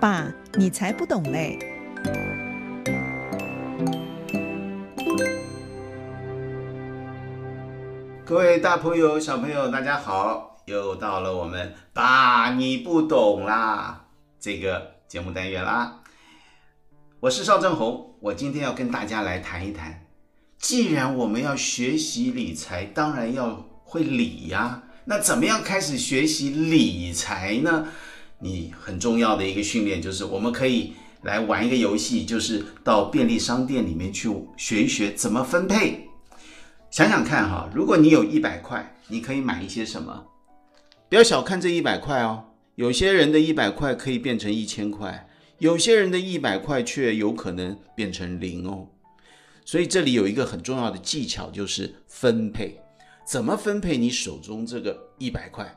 爸，你才不懂嘞！各位大朋友、小朋友，大家好！又到了我们“爸，你不懂啦”这个节目单元啦。我是邵正红，我今天要跟大家来谈一谈。既然我们要学习理财，当然要会理呀。那怎么样开始学习理财呢？你很重要的一个训练就是，我们可以来玩一个游戏，就是到便利商店里面去学一学怎么分配。想想看哈，如果你有一百块，你可以买一些什么？不要小看这一百块哦，有些人的一百块可以变成一千块，有些人的一百块却有可能变成零哦。所以这里有一个很重要的技巧，就是分配。怎么分配你手中这个一百块，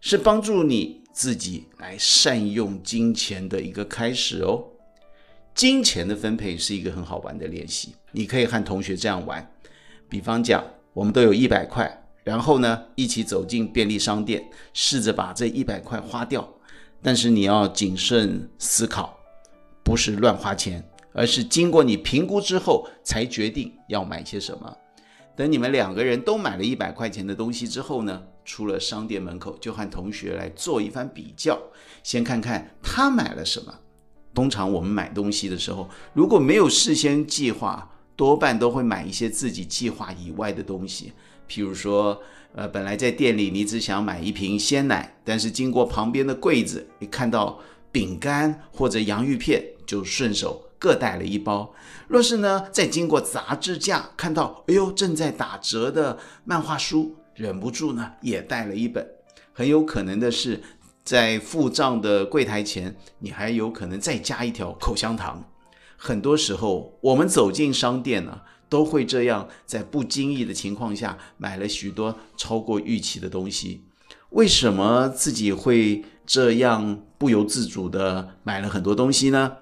是帮助你自己来善用金钱的一个开始哦。金钱的分配是一个很好玩的练习，你可以和同学这样玩。比方讲，我们都有一百块，然后呢，一起走进便利商店，试着把这一百块花掉。但是你要谨慎思考，不是乱花钱，而是经过你评估之后才决定要买些什么。等你们两个人都买了一百块钱的东西之后呢，出了商店门口，就和同学来做一番比较，先看看他买了什么。通常我们买东西的时候，如果没有事先计划，多半都会买一些自己计划以外的东西。譬如说，呃，本来在店里你只想买一瓶鲜奶，但是经过旁边的柜子，你看到饼干或者洋芋片，就顺手各带了一包。若是呢，再经过杂志架看到，哎呦，正在打折的漫画书。忍不住呢，也带了一本。很有可能的是，在付账的柜台前，你还有可能再加一条口香糖。很多时候，我们走进商店呢，都会这样，在不经意的情况下，买了许多超过预期的东西。为什么自己会这样不由自主地买了很多东西呢？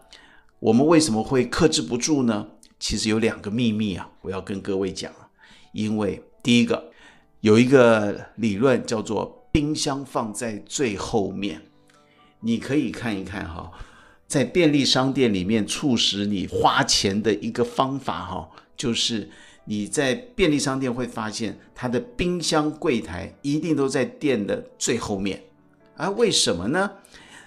我们为什么会克制不住呢？其实有两个秘密啊，我要跟各位讲。因为第一个。有一个理论叫做冰箱放在最后面，你可以看一看哈，在便利商店里面促使你花钱的一个方法哈，就是你在便利商店会发现它的冰箱柜台一定都在店的最后面，而为什么呢？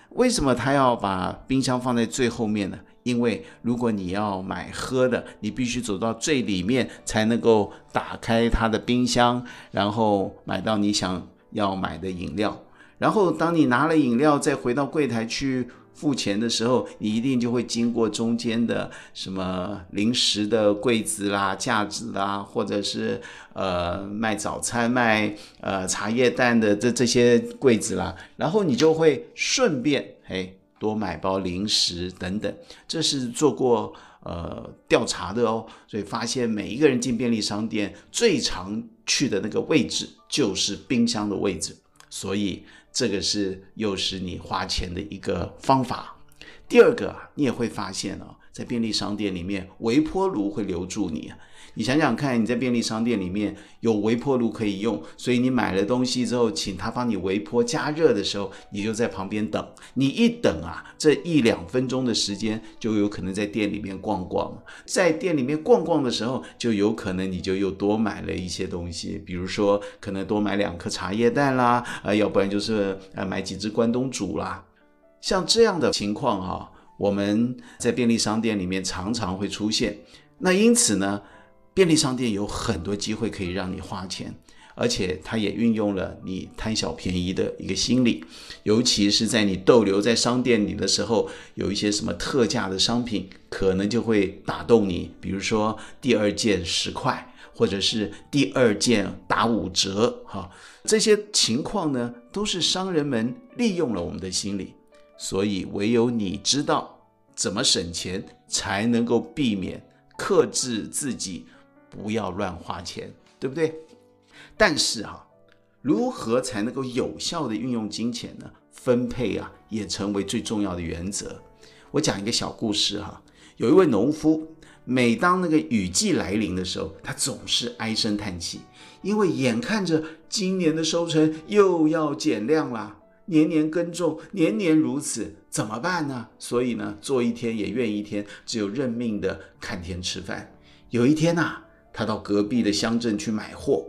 为什么他要把冰箱放在最后面呢？因为如果你要买喝的，你必须走到最里面才能够打开它的冰箱，然后买到你想要买的饮料。然后当你拿了饮料再回到柜台去付钱的时候，你一定就会经过中间的什么零食的柜子啦、架子啦，或者是呃卖早餐、卖呃茶叶蛋的这这些柜子啦，然后你就会顺便嘿。多买包零食等等，这是做过呃调查的哦，所以发现每一个人进便利商店最常去的那个位置就是冰箱的位置，所以这个是诱使你花钱的一个方法。第二个啊，你也会发现哦，在便利商店里面，微波炉会留住你。你想想看，你在便利商店里面有微波炉可以用，所以你买了东西之后，请他帮你微波加热的时候，你就在旁边等。你一等啊，这一两分钟的时间就有可能在店里面逛逛。在店里面逛逛的时候，就有可能你就又多买了一些东西，比如说可能多买两颗茶叶蛋啦，啊，要不然就是呃买几只关东煮啦。像这样的情况哈，我们在便利商店里面常常会出现。那因此呢，便利商店有很多机会可以让你花钱，而且它也运用了你贪小便宜的一个心理，尤其是在你逗留在商店里的时候，有一些什么特价的商品，可能就会打动你，比如说第二件十块，或者是第二件打五折，哈，这些情况呢，都是商人们利用了我们的心理，所以唯有你知道怎么省钱，才能够避免克制自己。不要乱花钱，对不对？但是哈、如何才能够有效地运用金钱呢？分配啊，也成为最重要的原则。我讲一个小故事哈、有一位农夫，每当那个雨季来临的时候，他总是唉声叹气，因为眼看着今年的收成又要减量啦。年年耕种，年年如此，怎么办呢？所以呢，做一天也怨一天，只有认命的看天吃饭。有一天呐、他到隔壁的乡镇去买货，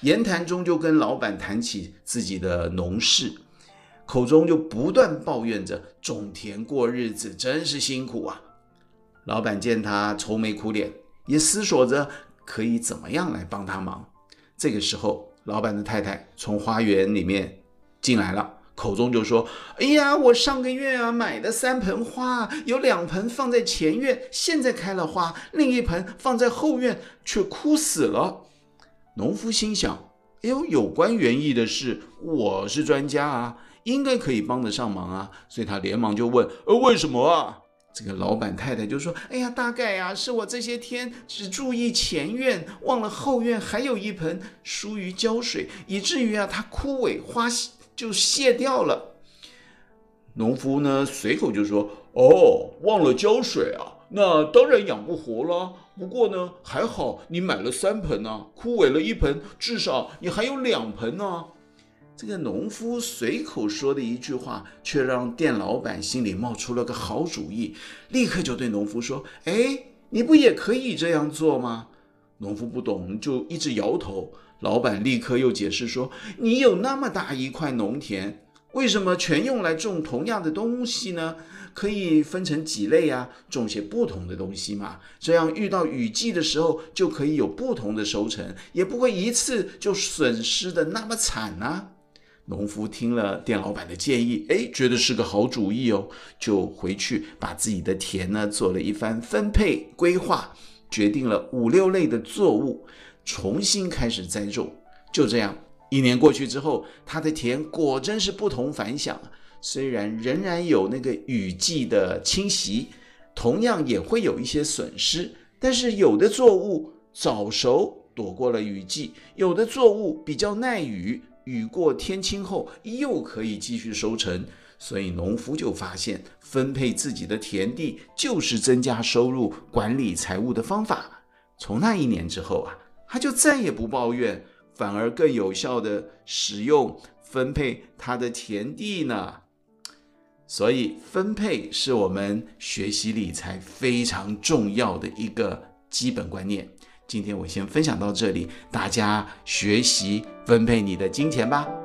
言谈中就跟老板谈起自己的农事，口中就不断抱怨着种田过日子真是辛苦啊。老板见他愁眉苦脸，也思索着可以怎么样来帮他忙。这个时候，老板的太太从花园里面进来了。口中就说：“哎呀，我上个月啊买的三盆花，有两盆放在前院，现在开了花；另一盆放在后院，却枯死了。”农夫心想：“哎呦，有关园艺的事，我是专家啊，应该可以帮得上忙啊。”所以他连忙就问：“呃，为什么啊？”这个老板太太就说：“哎呀，大概啊是我这些天只注意前院，忘了后院还有一盆疏于浇水，以至于啊它枯萎花。”就谢掉了。农夫呢，随口就说：“哦，忘了浇水啊，那当然养不活了。不过呢，还好你买了三盆呢，枯萎了一盆，至少你还有两盆呢。”这个农夫随口说的一句话，却让店老板心里冒出了个好主意，立刻就对农夫说：“哎，你不也可以这样做吗？”农夫不懂，就一直摇头。老板立刻又解释说：“你有那么大一块农田，为什么全用来种同样的东西呢？可以分成几类啊，种些不同的东西嘛。这样遇到雨季的时候，就可以有不同的收成，也不会一次就损失的那么惨呢。”农夫听了店老板的建议，哎，觉得是个好主意哦，就回去把自己的田呢做了一番分配规划，决定了五六类的作物。重新开始栽种，就这样，一年过去之后，他的田果真是不同凡响。虽然仍然有那个雨季的侵袭，同样也会有一些损失，但是有的作物早熟，躲过了雨季；有的作物比较耐雨，雨过天晴后又可以继续收成。所以农夫就发现，分配自己的田地就是增加收入、管理财务的方法。从那一年之后啊。他就再也不抱怨，反而更有效地使用分配他的田地呢。所以，分配是我们学习理财非常重要的一个基本观念。今天我先分享到这里，大家学习分配你的金钱吧。